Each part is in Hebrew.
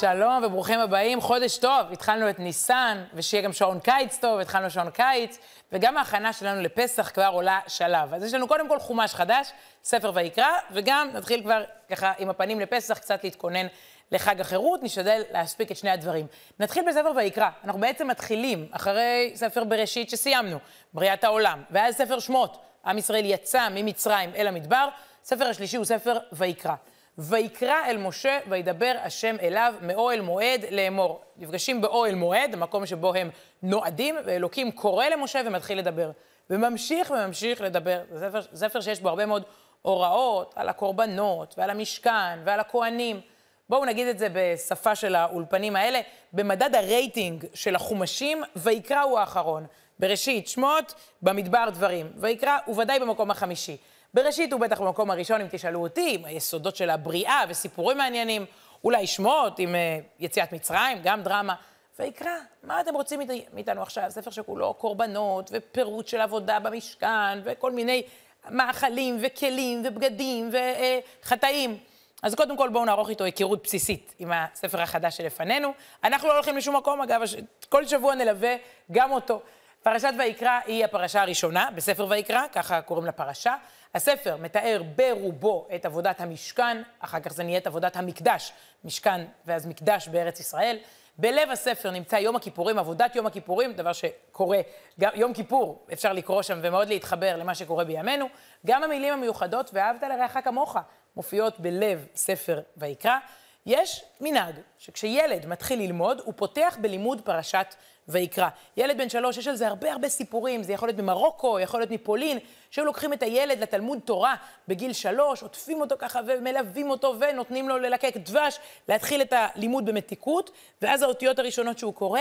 שלום וברוכים הבאים, חודש טוב, התחלנו את ניסן, ושיהיה גם שעון קיץ טוב, התחלנו שעון קיץ, וגם ההכנה שלנו לפסח כבר עולה שלב. אז יש לנו קודם כל חומש חדש, ספר ויקרא, וגם נתחיל כבר ככה עם הפנים לפסח, קצת להתכונן לחג החירות, נשתדל להספיק את שני הדברים. נתחיל בספר ויקרא, אנחנו בעצם מתחילים אחרי ספר בראשית שסיימנו, בריאת העולם, ואז ספר שמות, עם ישראל יצא ממצרים אל המדבר, ספר השלישי הוא ספר ויקרא. ויקרא אל משה וידבר השם אליו מאוהל מועד לאמור. נפגשים באוהל מועד, המקום שבו הם נועדים, ואלוקים קורא למשה ומתחיל לדבר. וממשיך וממשיך לדבר. זה ספר, ספר שיש בו הרבה מאוד הוראות על הקורבנות ועל המשכן ועל הכוהנים. בואו נגיד את זה בשפה של האולפנים האלה. במדד הרייטינג של החומשים, ויקרא הוא האחרון. בראשית שמות, במדבר דברים. ויקרא הוא ודאי במקום החמישי. בראשית הוא בטח במקום הראשון, אם תשאלו אותי, עם היסודות של הבריאה וסיפורים מעניינים, אולי שמות עם uh, יציאת מצרים, גם דרמה. ויקרא, מה אתם רוצים מאיתנו עכשיו? ספר שכולו קורבנות ופירוט של עבודה במשכן וכל מיני מאכלים וכלים ובגדים וחטאים. אז קודם כל בואו נערוך איתו היכרות בסיסית עם הספר החדש שלפנינו. אנחנו לא הולכים לשום מקום, אגב, כל שבוע נלווה גם אותו. פרשת ויקרא היא הפרשה הראשונה בספר ויקרא, ככה קוראים לפרשה. הספר מתאר ברובו את עבודת המשכן, אחר כך זה נהיית עבודת המקדש, משכן ואז מקדש בארץ ישראל. בלב הספר נמצא יום הכיפורים, עבודת יום הכיפורים, דבר שקורה, גם יום כיפור, אפשר לקרוא שם ומאוד להתחבר למה שקורה בימינו. גם המילים המיוחדות, ואהבת לרעך כמוך, מופיעות בלב ספר ויקרא. יש מנהג שכשילד מתחיל ללמוד, הוא פותח בלימוד פרשת ויקרא. ילד בן שלוש, יש על זה הרבה הרבה סיפורים, זה יכול להיות ממרוקו, יכול להיות מפולין, שהיו לוקחים את הילד לתלמוד תורה בגיל שלוש, עוטפים אותו ככה ומלווים אותו ונותנים לו ללקק דבש, להתחיל את הלימוד במתיקות, ואז האותיות הראשונות שהוא קורא,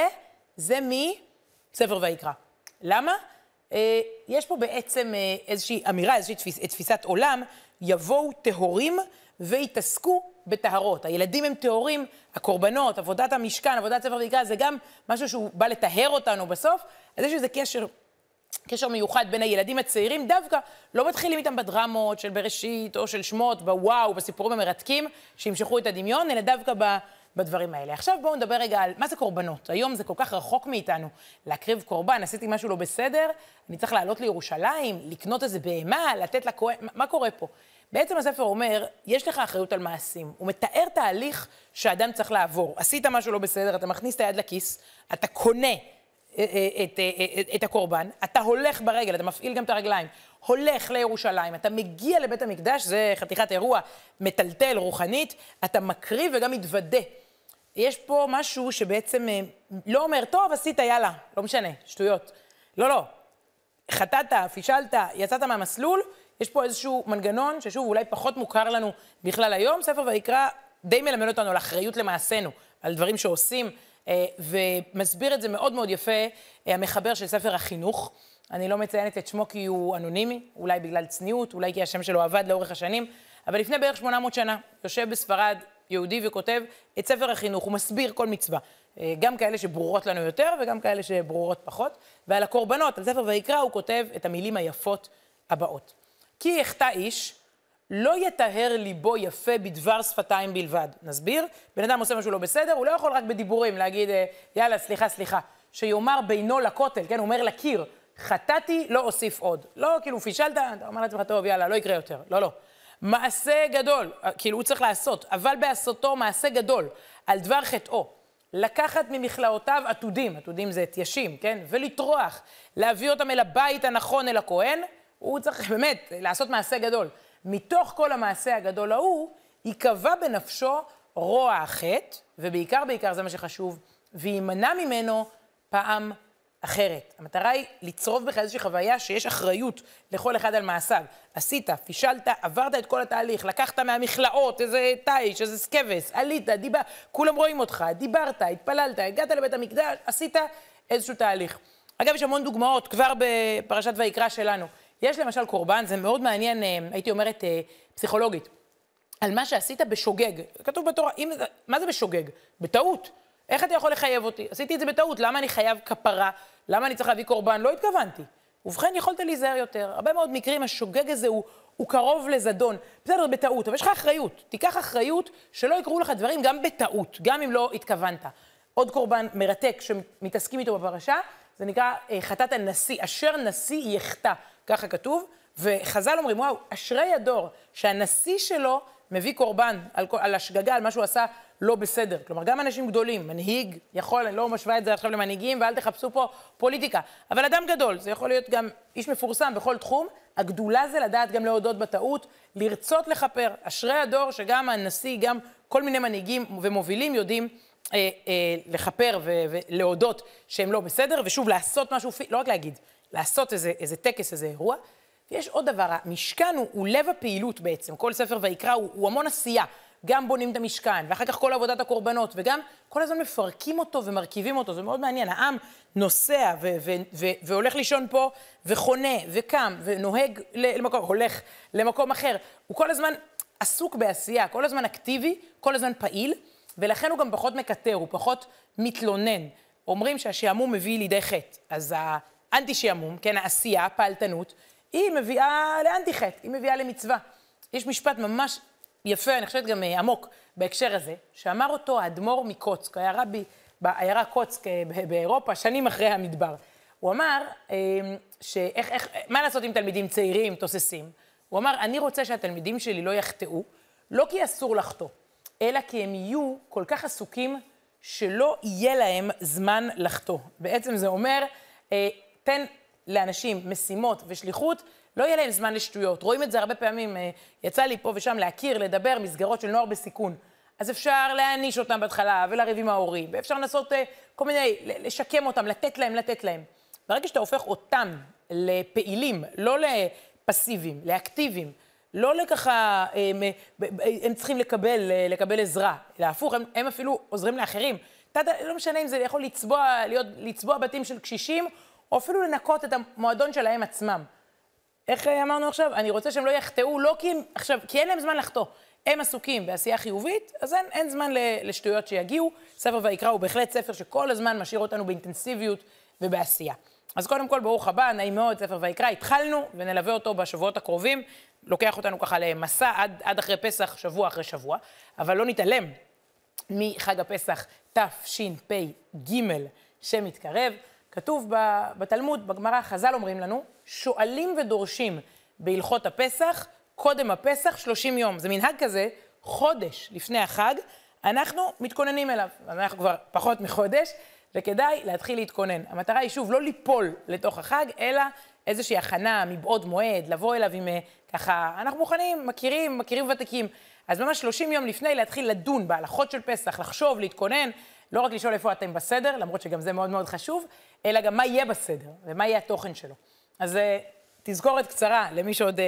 זה מספר ויקרא. למה? אה, יש פה בעצם אה, איזושהי אמירה, איזושהי תפיס, תפיסת עולם, יבואו טהורים ויתעסקו בטהרות. הילדים הם טהורים, הקורבנות, עבודת המשכן, עבודת ספר ויקרא, זה גם משהו שהוא בא לטהר אותנו בסוף, אז יש איזה קשר, קשר מיוחד בין הילדים הצעירים, דווקא לא מתחילים איתם בדרמות של בראשית או של שמות, בוואו, בסיפורים המרתקים, שימשכו את הדמיון, אלא דווקא ב... בדברים האלה. עכשיו בואו נדבר רגע על מה זה קורבנות. היום זה כל כך רחוק מאיתנו להקריב קורבן, עשיתי משהו לא בסדר, אני צריך לעלות לירושלים, לקנות איזה בהמה, לתת לכהן, מה קורה פה? בעצם הספר אומר, יש לך אחריות על מעשים. הוא מתאר תהליך שאדם צריך לעבור. עשית משהו לא בסדר, אתה מכניס את היד לכיס, אתה קונה אה, אה, את, אה, את, את הקורבן, אתה הולך ברגל, אתה מפעיל גם את הרגליים, הולך לירושלים, אתה מגיע לבית המקדש, זה חתיכת אירוע מטלטל רוחנית, אתה מקריב וגם מתוודה. יש פה משהו שבעצם לא אומר, טוב, עשית, יאללה, לא משנה, שטויות. לא, לא. חטאת, פישלת, יצאת מהמסלול, יש פה איזשהו מנגנון ששוב, אולי פחות מוכר לנו בכלל היום. ספר ויקרא די מלמד אותנו על אחריות למעשינו, על דברים שעושים, אה, ומסביר את זה מאוד מאוד יפה אה, המחבר של ספר החינוך. אני לא מציינת את שמו כי הוא אנונימי, אולי בגלל צניעות, אולי כי השם שלו עבד לאורך השנים, אבל לפני בערך 800 שנה, יושב בספרד יהודי וכותב את ספר החינוך, הוא מסביר כל מצווה. אה, גם כאלה שברורות לנו יותר וגם כאלה שברורות פחות. ועל הקורבנות, על ספר ויקרא, הוא כותב את המילים היפות הבאות. כי יחטא איש, לא יטהר ליבו יפה בדבר שפתיים בלבד. נסביר? בן אדם עושה משהו לא בסדר, הוא לא יכול רק בדיבורים להגיד, אה, יאללה, סליחה, סליחה. שיאמר בינו לכותל, כן, הוא אומר לקיר, חטאתי, לא אוסיף עוד. לא, כאילו, פישלת, אתה אומר לעצמך, טוב, יאללה, לא יקרה יותר. לא, לא. מעשה גדול, אה, כאילו, הוא צריך לעשות, אבל בעשותו מעשה גדול, על דבר חטאו. לקחת ממכלאותיו עתודים, עתודים זה תיישים, כן? ולטרוח, להביא אותם אל הבית הנכון, אל הכהן, הוא צריך באמת לעשות מעשה גדול. מתוך כל המעשה הגדול ההוא, ייקבע בנפשו רוע החטא, ובעיקר, בעיקר, זה מה שחשוב, ויימנע ממנו פעם אחרת. המטרה היא לצרוב בך איזושהי חוויה שיש אחריות לכל אחד על מעשיו. עשית, פישלת, עברת את כל התהליך, לקחת מהמכלאות איזה תיש, איזה סקבס, עלית, דיבר, כולם רואים אותך, דיברת, התפללת, הגעת לבית המקדש, עשית איזשהו תהליך. אגב, יש המון דוגמאות כבר בפרשת ויקרא שלנו. יש למשל קורבן, זה מאוד מעניין, אה, הייתי אומרת, אה, פסיכולוגית, על מה שעשית בשוגג. כתוב בתורה, אם, מה זה בשוגג? בטעות. איך אתה יכול לחייב אותי? עשיתי את זה בטעות, למה אני חייב כפרה? למה אני צריך להביא קורבן? לא התכוונתי. ובכן, יכולת להיזהר יותר. הרבה מאוד מקרים השוגג הזה הוא הוא קרוב לזדון. בסדר, בטעות, אבל יש לך אחריות. תיקח אחריות שלא יקרו לך דברים גם בטעות, גם אם לא התכוונת. עוד קורבן מרתק שמתעסקים איתו בפרשה, זה נקרא אה, חטאת הנשיא, אשר נשיא יחטא, ככה כתוב. וחז"ל אומרים, וואו, אשרי הדור שהנשיא שלו מביא קורבן על, על השגגה, על מה שהוא עשה לא בסדר. כלומר, גם אנשים גדולים, מנהיג יכול, אני לא משווה את זה עכשיו למנהיגים, ואל תחפשו פה פוליטיקה, אבל אדם גדול, זה יכול להיות גם איש מפורסם בכל תחום, הגדולה זה לדעת גם להודות בטעות, לרצות לכפר. אשרי הדור שגם הנשיא, גם כל מיני מנהיגים ומובילים יודעים אה, אה, לכפר ולהודות שהם לא בסדר, ושוב, לעשות משהו, לא רק להגיד, לעשות איזה, איזה טקס, איזה אירוע. ויש עוד דבר, המשכן הוא, הוא לב הפעילות בעצם, כל ספר ויקרא הוא, הוא המון עשייה. גם בונים את המשכן, ואחר כך כל עבודת הקורבנות, וגם כל הזמן מפרקים אותו ומרכיבים אותו, זה מאוד מעניין. העם נוסע והולך לישון פה, וחונה, וקם, ונוהג למקום, הולך למקום אחר. הוא כל הזמן עסוק בעשייה, כל הזמן אקטיבי, כל הזמן פעיל, ולכן הוא גם פחות מקטר, הוא פחות מתלונן. אומרים שהשעמום מביא לידי חטא. אז האנטי-שעמום, כן, העשייה, הפעלתנות, היא מביאה לאנטי חטא, היא מביאה למצווה. יש משפט ממש יפה, אני חושבת גם אה, עמוק בהקשר הזה, שאמר אותו האדמו"ר מקוצק, היה רבי בעיירה קוצק אה, באירופה, שנים אחרי המדבר. הוא אמר, אה, שאיך, איך, מה לעשות עם תלמידים צעירים, תוססים? הוא אמר, אני רוצה שהתלמידים שלי לא יחטאו, לא כי אסור לחטוא, אלא כי הם יהיו כל כך עסוקים שלא יהיה להם זמן לחטוא. בעצם זה אומר, תן לאנשים משימות ושליחות, לא יהיה להם זמן לשטויות. רואים את זה הרבה פעמים, אה, יצא לי פה ושם להכיר, לדבר, מסגרות של נוער בסיכון. אז אפשר להעניש אותם בהתחלה ולריב עם ההורים, ואפשר לנסות אה, כל מיני, לשקם אותם, לתת להם, לתת להם. ברגע שאתה הופך אותם לפעילים, לא לפסיביים, לאקטיביים, לא לככה, הם, הם צריכים לקבל, לקבל עזרה, להפוך, הם, הם אפילו עוזרים לאחרים. אתה, לא משנה אם זה יכול לצבוע, להיות, לצבוע בתים של קשישים, או אפילו לנקות את המועדון שלהם עצמם. איך אמרנו עכשיו? אני רוצה שהם לא יחטאו, לא כי הם, עכשיו, כי אין להם זמן לחטוא. הם עסוקים בעשייה חיובית, אז אין, אין זמן לשטויות שיגיעו. ספר ויקרא הוא בהחלט ספר שכל הזמן משאיר אותנו באינטנסיביות ובעשייה. אז קודם כל, ברוך הבא, נעים מאוד, ספר ויקרא. התחלנו ונלווה אותו בשבועות הקרובים. לוקח אותנו ככה למסע עד, עד אחרי פסח, שבוע אחרי שבוע, אבל לא נתעלם מחג הפסח תשפ"ג שמתקרב. כתוב בתלמוד, בגמרא, חז"ל אומרים לנו, שואלים ודורשים בהלכות הפסח, קודם הפסח 30 יום. זה מנהג כזה, חודש לפני החג, אנחנו מתכוננים אליו. אנחנו כבר פחות מחודש, וכדאי להתחיל להתכונן. המטרה היא שוב לא ליפול לתוך החג, אלא איזושהי הכנה מבעוד מועד, לבוא אליו עם אה, ככה, אנחנו מוכנים, מכירים, מכירים ותיקים. אז ממש 30 יום לפני להתחיל לדון בהלכות של פסח, לחשוב, להתכונן, לא רק לשאול איפה אתם בסדר, למרות שגם זה מאוד מאוד חשוב, אלא גם מה יהיה בסדר ומה יהיה התוכן שלו. אז uh, תזכורת קצרה למי שעוד uh,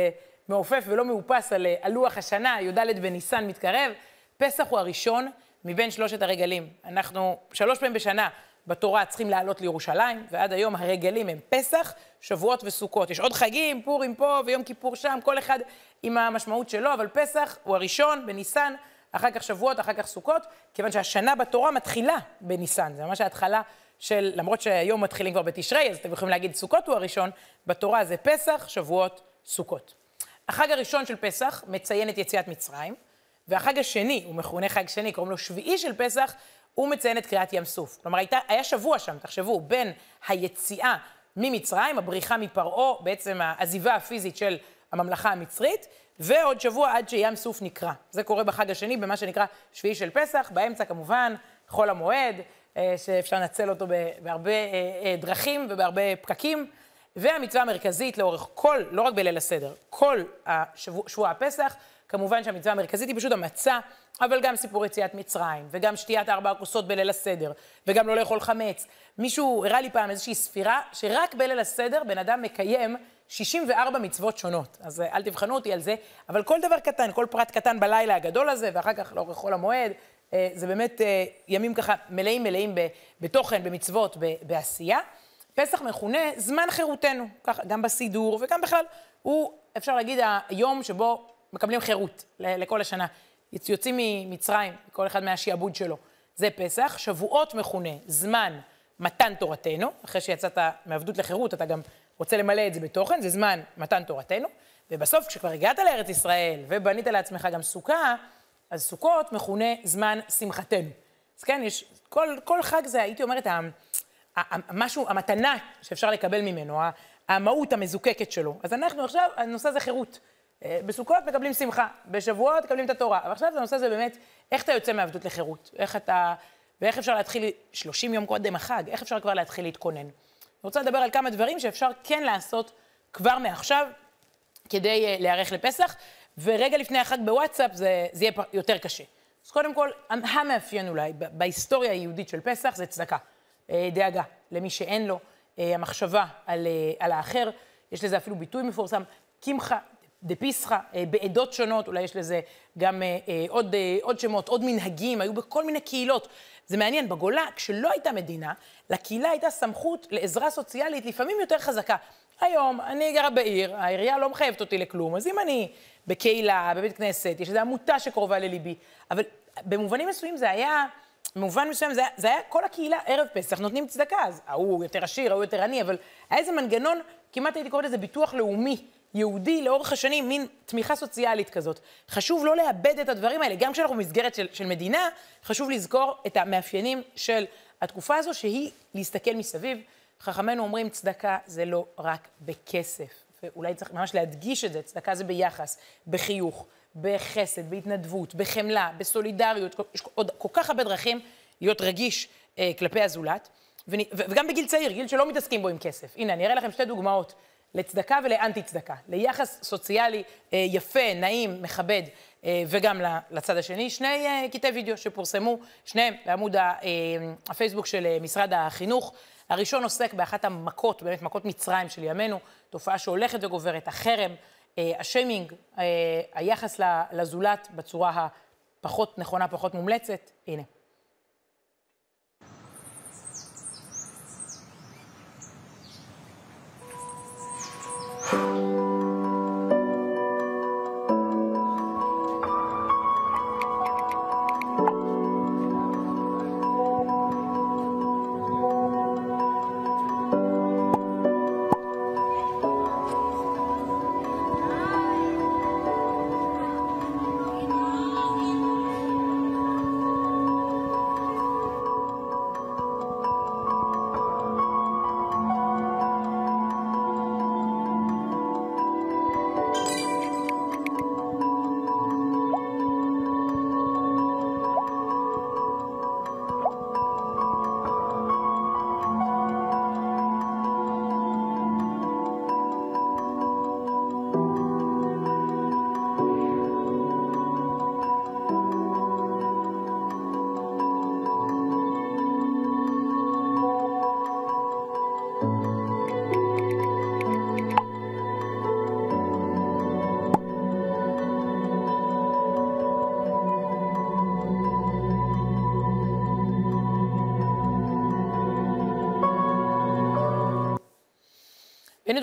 מעופף ולא מאופס על, uh, לוח השנה, י"ד בניסן מתקרב. פסח הוא הראשון מבין שלושת הרגלים. אנחנו שלוש פעמים בשנה בתורה צריכים לעלות לירושלים, ועד היום הרגלים הם פסח, שבועות וסוכות. יש עוד חגים, פורים פה ויום כיפור שם, כל אחד עם המשמעות שלו, אבל פסח הוא הראשון בניסן, אחר כך שבועות, אחר כך סוכות, כיוון שהשנה בתורה מתחילה בניסן. זה ממש ההתחלה של, למרות שהיום מתחילים כבר בתשרי, אז אתם יכולים להגיד סוכות הוא הראשון, בתורה זה פסח, שבועות, סוכות. החג הראשון של פסח מציין את יציאת מצרים, והחג השני, הוא מכונה חג שני, קוראים לו שביעי של פסח, הוא מציין את קריעת ים סוף. כלומר, הייתה, היה שבוע שם, תחשבו, בין היציאה ממצרים, הבריחה מפרעה, בעצם העזיבה הפיזית של הממלכה המצרית, ועוד שבוע עד שים סוף נקרא. זה קורה בחג השני, במה שנקרא שביעי של פסח, באמצע כמובן חול המועד, אה, שאפשר לנצל אותו בהרבה אה, אה, דרכים ובהרבה פקקים. והמצווה המרכזית לאורך כל, לא רק בליל הסדר, כל השבוע, שבוע הפסח, כמובן שהמצווה המרכזית היא פשוט המצה, אבל גם סיפור יציאת מצרים, וגם שתיית ארבע הכוסות בליל הסדר, וגם לא לאכול חמץ. מישהו הראה לי פעם איזושהי ספירה, שרק בליל הסדר בן אדם מקיים 64 מצוות שונות. אז אל תבחנו אותי על זה, אבל כל דבר קטן, כל פרט קטן בלילה הגדול הזה, ואחר כך לאורך חול המועד, אה, זה באמת אה, ימים ככה מלאים מלאים בתוכן, במצוות, בעשייה. פסח מכונה זמן חירותנו, ככה, גם בסידור וגם בכלל. הוא, אפשר להגיד, היום שבו מקבלים חירות לכל השנה. יוצאים ממצרים, כל אחד מהשיעבוד שלו. זה פסח. שבועות מכונה זמן מתן תורתנו. אחרי שיצאת מעבדות לחירות, אתה גם רוצה למלא את זה בתוכן, זה זמן מתן תורתנו. ובסוף, כשכבר הגעת לארץ ישראל ובנית לעצמך גם סוכה, אז סוכות מכונה זמן שמחתנו. אז כן, יש, כל, כל חג זה, הייתי אומרת, המשהו, המתנה שאפשר לקבל ממנו, המהות המזוקקת שלו. אז אנחנו עכשיו, הנושא זה חירות. אה, בסוכות מקבלים שמחה, בשבועות מקבלים את התורה. אבל עכשיו הנושא זה באמת, איך אתה יוצא מעבדות לחירות? איך אתה... ואיך אפשר להתחיל 30 יום קודם החג, איך אפשר כבר להתחיל להתכונן. אני רוצה לדבר על כמה דברים שאפשר כן לעשות כבר מעכשיו, כדי uh, להיערך לפסח, ורגע לפני החג בוואטסאפ זה, זה יהיה יותר קשה. אז קודם כל, המאפיין אולי בהיסטוריה היהודית של פסח זה צדקה, אה, דאגה למי שאין לו, אה, המחשבה על, על האחר, יש לזה אפילו ביטוי מפורסם, קמחא דפיסחא, בעדות שונות, אולי יש לזה גם עוד, עוד שמות, עוד מנהגים, היו בכל מיני קהילות. זה מעניין, בגולה, כשלא הייתה מדינה, לקהילה הייתה סמכות לעזרה סוציאלית לפעמים יותר חזקה. היום, אני גרה בעיר, העירייה לא מחייבת אותי לכלום, אז אם אני בקהילה, בבית כנסת, יש איזו עמותה שקרובה לליבי, אבל במובנים מסוימים זה היה, במובן מסוים זה, זה היה כל הקהילה ערב פסח, נותנים צדקה, אז ההוא יותר עשיר, ההוא יותר עני, אבל היה איזה מנגנון, כמעט הייתי קוראת לזה ביטוח לאומי, יהודי לאורך השנים, מין תמיכה סוציאלית כזאת. חשוב לא לאבד את הדברים האלה, גם כשאנחנו במסגרת של, של מדינה, חשוב לזכור את המאפיינים של התקופה הזו, שהיא להסתכל מסביב. חכמינו אומרים, צדקה זה לא רק בכסף, ואולי צריך ממש להדגיש את זה, צדקה זה ביחס, בחיוך, בחסד, בהתנדבות, בחמלה, בסולידריות, יש עוד כל כך הרבה דרכים להיות רגיש אה, כלפי הזולת, וגם בגיל צעיר, גיל שלא מתעסקים בו עם כסף. הנה, אני אראה לכם שתי דוגמאות לצדקה ולאנטי צדקה, ליחס סוציאלי אה, יפה, נעים, מכבד, אה, וגם לצד השני, שני אה, קטעי וידאו שפורסמו, שניהם בעמוד הפייסבוק של משרד החינוך. הראשון עוסק באחת המכות, באמת מכות מצרים של ימינו, תופעה שהולכת וגוברת, החרם, השיימינג, היחס לזולת בצורה הפחות נכונה, פחות מומלצת. הנה. Música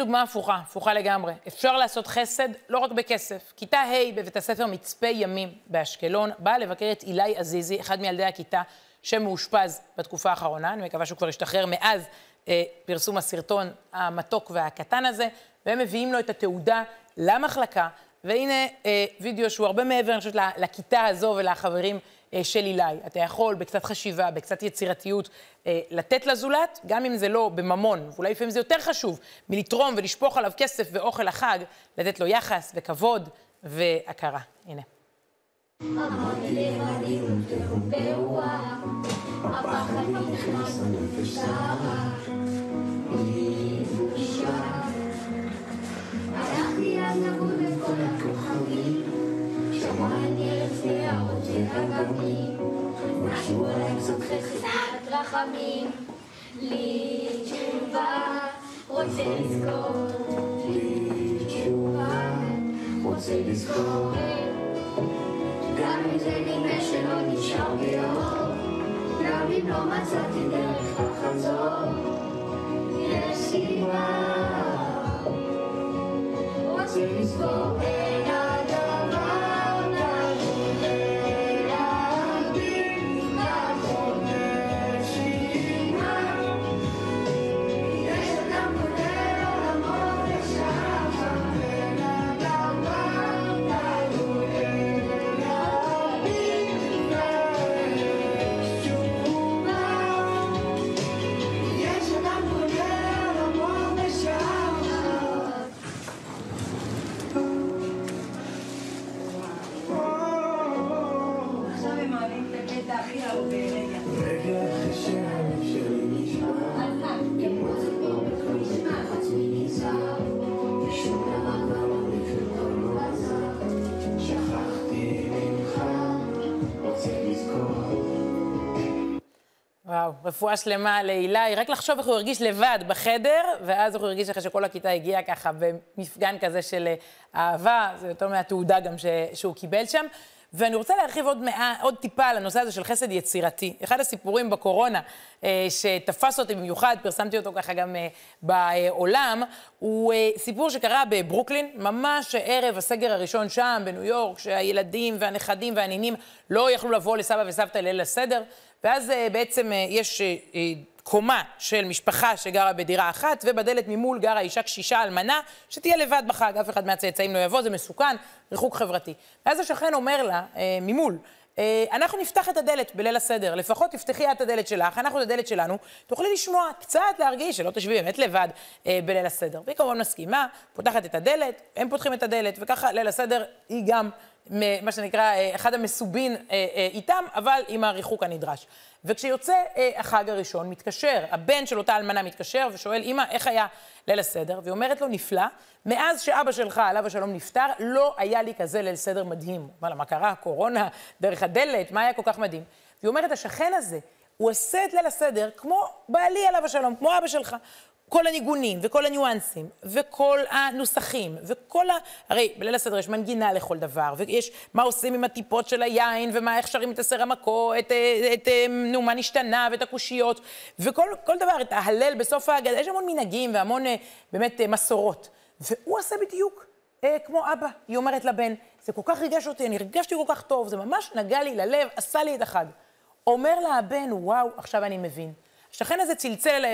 דוגמה הפוכה, הפוכה לגמרי. אפשר לעשות חסד לא רק בכסף. כיתה ה' בבית הספר מצפה ימים באשקלון באה לבקר את אילי עזיזי, אחד מילדי הכיתה שמאושפז בתקופה האחרונה. אני מקווה שהוא כבר השתחרר מאז אה, פרסום הסרטון המתוק והקטן הזה, והם מביאים לו את התעודה למחלקה. והנה אה, וידאו שהוא הרבה מעבר, אני חושבת, לכיתה הזו ולחברים של אילי. אתה יכול בקצת חשיבה, בקצת יצירתיות, אה, לתת לזולת, גם אם זה לא בממון, ואולי לפעמים זה יותר חשוב מלתרום ולשפוך עליו כסף ואוכל לחג, לתת לו יחס וכבוד והכרה. הנה. הלכתי רחמים, לי תשובה רוצה לזכור, לי תשובה רוצה לזכור, גם אם זה נראה שלא נשאר ביום, גם אם לא מצאתי דרך לחזור, יש סיבה. Seems for וואו, רפואה שלמה לאילי. רק לחשוב איך הוא הרגיש לבד בחדר, ואז איך הוא הרגיש אחרי שכל הכיתה הגיעה ככה במפגן כזה של אה, אהבה, זה יותר מהתעודה גם ש... שהוא קיבל שם. ואני רוצה להרחיב עוד, מאה, עוד טיפה על הנושא הזה של חסד יצירתי. אחד הסיפורים בקורונה אה, שתפס אותי במיוחד, פרסמתי אותו ככה גם אה, בעולם, הוא אה, סיפור שקרה בברוקלין, ממש ערב הסגר הראשון שם, בניו יורק, שהילדים והנכדים והנינים לא יכלו לבוא לסבא וסבתא ליל הסדר. ואז אה, בעצם אה, יש אה, קומה של משפחה שגרה בדירה אחת, ובדלת ממול גרה אישה קשישה אלמנה, שתהיה לבד בחג, אף אחד מהצאצאים לא יבוא, זה מסוכן, ריחוק חברתי. ואז השכן אומר לה, ממול, אנחנו נפתח את הדלת בליל הסדר, לפחות תפתחי את הדלת שלך, אנחנו את הדלת שלנו, תוכלי לשמוע, קצת להרגיש, שלא תשבי באמת לבד אה, בליל הסדר. והיא כמובן מסכימה, פותחת את הדלת, הם פותחים את הדלת, וככה ליל הסדר היא גם מה שנקרא, אה, אחד המסובין אה, אה, איתם, אבל עם הריחוק הנדרש. וכשיוצא החג הראשון, מתקשר, הבן של אותה אלמנה מתקשר ושואל, אמא, איך היה ליל הסדר? והיא אומרת לו, נפלא, מאז שאבא שלך, עליו השלום, נפטר, לא היה לי כזה ליל סדר מדהים. הוא אומר לה, מה קרה? קורונה, דרך הדלת, מה היה כל כך מדהים? והיא אומרת, השכן הזה, הוא עושה את ליל הסדר כמו בעלי עליו השלום, כמו אבא שלך. כל הניגונים, וכל הניואנסים, וכל הנוסחים, וכל ה... הרי בליל הסדר יש מנגינה לכל דבר, ויש מה עושים עם הטיפות של היין, ומה, איך שרים את הסר המקו, את, את, את, נו, מה נשתנה, ואת הקושיות, וכל דבר, את ההלל בסוף ההגדה, יש המון מנהגים והמון אה, באמת אה, מסורות. והוא עושה בדיוק אה, כמו אבא, היא אומרת לבן, זה כל כך ריגש אותי, אני הרגשתי כל כך טוב, זה ממש נגע לי ללב, עשה לי את החג. אומר לה הבן, וואו, עכשיו אני מבין. השכן הזה צלצל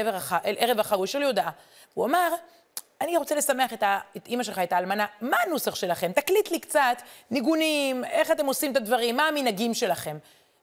אל ערב החג, הוא השאיר לי הודעה. הוא אמר, אני רוצה לשמח את, ה, את אימא שלך, את האלמנה, מה הנוסח שלכם? תקליט לי קצת ניגונים, איך אתם עושים את הדברים, מה המנהגים שלכם.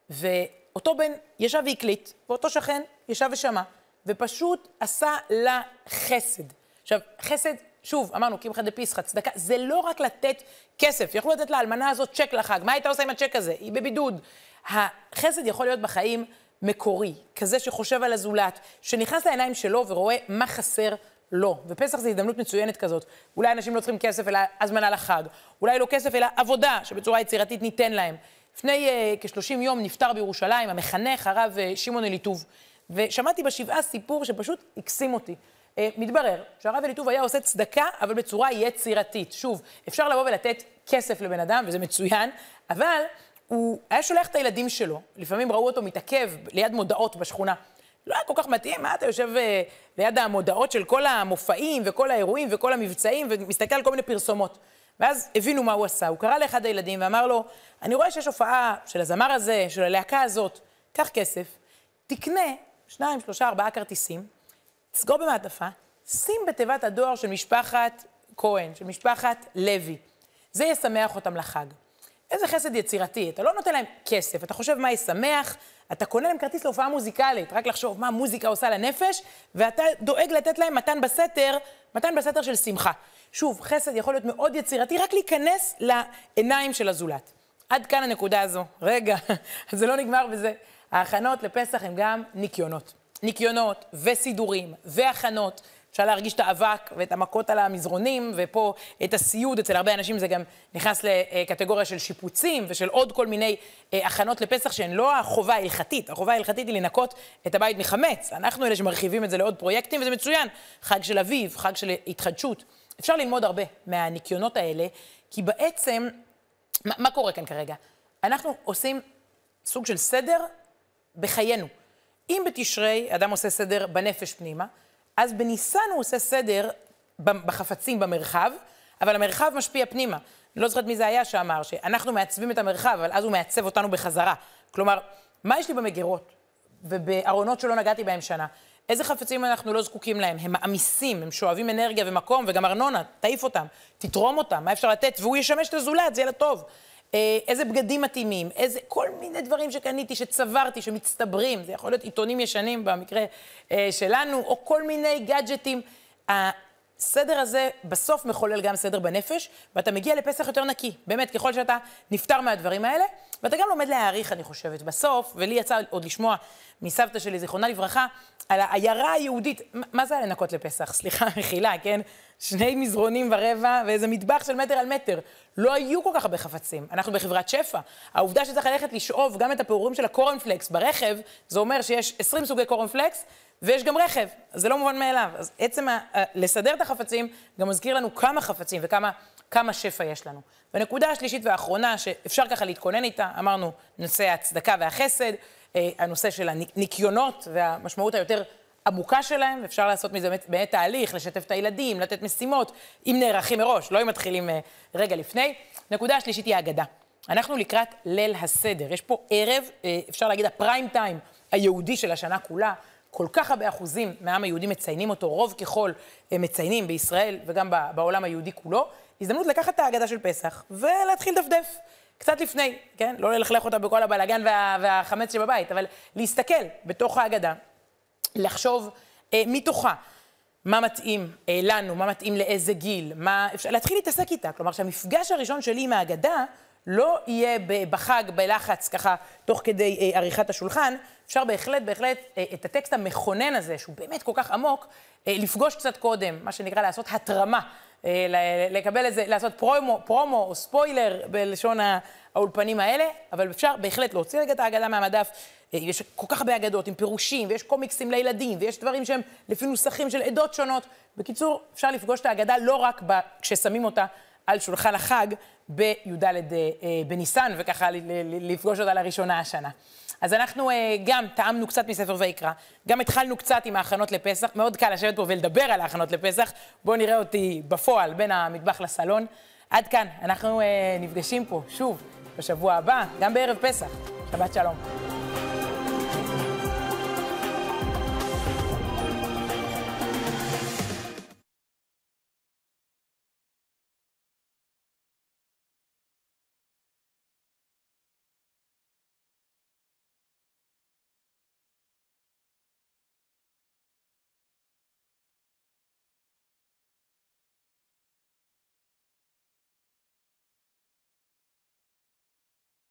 ואותו בן ישב והקליט, ואותו שכן ישב ושמע, ופשוט עשה לה חסד. עכשיו, חסד, שוב, אמרנו, קמחא דפיסחא, צדקה, זה לא רק לתת כסף, יכלו לתת לאלמנה הזאת צ'ק לחג, מה הייתה עושה עם הצ'ק הזה? היא בבידוד. החסד יכול להיות בחיים מקורי, כזה שחושב על הזולת, שנכנס לעיניים שלו ורואה מה חסר לו. ופסח זו הזדמנות מצוינת כזאת. אולי אנשים לא צריכים כסף אלא הזמנה לחג. אולי לא כסף אלא עבודה, שבצורה יצירתית ניתן להם. לפני uh, כ-30 יום נפטר בירושלים המחנך, הרב uh, שמעון אליטוב. ושמעתי בשבעה סיפור שפשוט הקסים אותי. Uh, מתברר שהרב אליטוב היה עושה צדקה, אבל בצורה יצירתית. שוב, אפשר לבוא ולתת כסף לבן אדם, וזה מצוין, אבל הוא היה שולח את הילדים שלו, לפעמים ראו אותו מתעכב ליד מודעות בשכונה. לא היה כל כך מתאים, מה אתה יושב uh, ליד המודעות של כל המופעים וכל האירועים וכל המבצעים ומסתכל על כל מיני פרסומות. ואז הבינו מה הוא עשה. הוא קרא לאחד הילדים ואמר לו, אני רואה שיש הופעה של הזמר הזה, של הלהקה הזאת, קח כסף, תקנה שניים, שלושה, ארבעה כרטיסים, תסגור במעטפה, שים בתיבת הדואר של משפחת כהן, של משפחת לוי. זה ישמח אותם לחג. איזה חסד יצירתי. אתה לא נותן להם כסף, אתה חושב מה ישמח, אתה קונה להם כרטיס להופעה מוזיקלית, רק לחשוב מה המוזיקה עושה לנפש, ואתה דואג לתת להם מתן בסתר, מתן בסתר של שמחה. שוב, חסד יכול להיות מאוד יצירתי, רק להיכנס לעיניים של הזולת. עד כאן הנקודה הזו. רגע, זה לא נגמר בזה. ההכנות לפסח הן גם ניקיונות. ניקיונות וסידורים והכנות. אפשר להרגיש את האבק ואת המכות על המזרונים, ופה את הסיוד, אצל הרבה אנשים זה גם נכנס לקטגוריה של שיפוצים ושל עוד כל מיני אה, הכנות לפסח שהן לא החובה ההלכתית. החובה ההלכתית היא לנקות את הבית מחמץ. אנחנו אלה שמרחיבים את זה לעוד פרויקטים, וזה מצוין. חג של אביב, חג של התחדשות. אפשר ללמוד הרבה מהניקיונות האלה, כי בעצם, מה, מה קורה כאן כרגע? אנחנו עושים סוג של סדר בחיינו. אם בתשרי אדם עושה סדר בנפש פנימה, אז בניסן הוא עושה סדר בחפצים במרחב, אבל המרחב משפיע פנימה. אני לא זוכרת מי זה היה שאמר, שאנחנו מעצבים את המרחב, אבל אז הוא מעצב אותנו בחזרה. כלומר, מה יש לי במגירות ובארונות שלא נגעתי בהם שנה? איזה חפצים אנחנו לא זקוקים להם? הם מעמיסים, הם שואבים אנרגיה ומקום, וגם ארנונה, תעיף אותם, תתרום אותם, מה אפשר לתת? והוא ישמש את הזולת, זה יהיה לטוב. אה, איזה בגדים מתאימים, איזה, כל מיני דברים שקניתי, שצברתי, שמצטברים, זה יכול להיות עיתונים ישנים במקרה אה, שלנו, או כל מיני גאדג'טים. הסדר הזה בסוף מחולל גם סדר בנפש, ואתה מגיע לפסח יותר נקי. באמת, ככל שאתה נפטר מהדברים האלה, ואתה גם לומד להעריך, אני חושבת. בסוף, ולי יצא עוד לשמוע מסבתא שלי, זיכרונה לברכה, על העיירה היהודית. מה זה לנקות לפסח? סליחה, מחילה, כן? שני מזרונים ורבע ואיזה מטבח של מטר על מטר. לא היו כל כך הרבה חפצים. אנחנו בחברת שפע. העובדה שצריך ללכת לשאוב גם את הפירורים של הקורנפלקס ברכב, זה אומר שיש 20 סוגי קורנפלקס, ויש גם רכב. זה לא מובן מאליו. אז עצם ה- לסדר את החפצים גם מזכיר לנו כמה חפצים וכמה כמה שפע יש לנו. והנקודה השלישית והאחרונה, שאפשר ככה להתכונן איתה, אמרנו, נושא הצדקה והחסד, אה, הנושא של הניקיונות והמשמעות היותר עמוקה שלהם, אפשר לעשות מזה באמת, תהליך, לשתף את הילדים, לתת משימות, אם נערכים מראש, לא אם מתחילים אה, רגע לפני. נקודה השלישית היא ההגדה. אנחנו לקראת ליל הסדר. יש פה ערב, אה, אפשר להגיד הפריים טיים היהודי של השנה כולה. כל כך הרבה אחוזים מהעם היהודי מציינים אותו, רוב ככל מציינים בישראל וגם בעולם היהודי כולו. הזדמנות לקחת את ההגדה של פסח ולהתחיל לדפדף. קצת לפני, כן? לא ללכלך אותה בכל הבלאגן וה, והחמץ שבבית, אבל להסתכל בתוך ההגדה, לחשוב אה, מתוכה מה מתאים אה, לנו, מה מתאים לאיזה גיל, מה... אפשר להתחיל להתעסק איתה. כלומר, שהמפגש הראשון שלי עם ההגדה לא יהיה בחג, בלחץ, ככה, תוך כדי אה, עריכת השולחן. אפשר בהחלט, בהחלט, אה, את הטקסט המכונן הזה, שהוא באמת כל כך עמוק, אה, לפגוש קצת קודם, מה שנקרא לעשות התרמה. אה, לקבל איזה, לעשות פרומו, פרומו או ספוילר בלשון האולפנים האלה, אבל אפשר בהחלט להוציא רגע את ההגדה מהמדף. אה, יש כל כך הרבה אגדות עם פירושים, ויש קומיקסים לילדים, ויש דברים שהם לפי נוסחים של עדות שונות. בקיצור, אפשר לפגוש את ההגדה לא רק כששמים אותה על שולחן החג בי"ד אה, בניסן, וככה לפגוש אותה לראשונה השנה. אז אנחנו אה, גם טעמנו קצת מספר ויקרא, גם התחלנו קצת עם ההכנות לפסח, מאוד קל לשבת פה ולדבר על ההכנות לפסח, בואו נראה אותי בפועל בין המטבח לסלון. עד כאן, אנחנו אה, נפגשים פה שוב בשבוע הבא, גם בערב פסח. שבת שלום.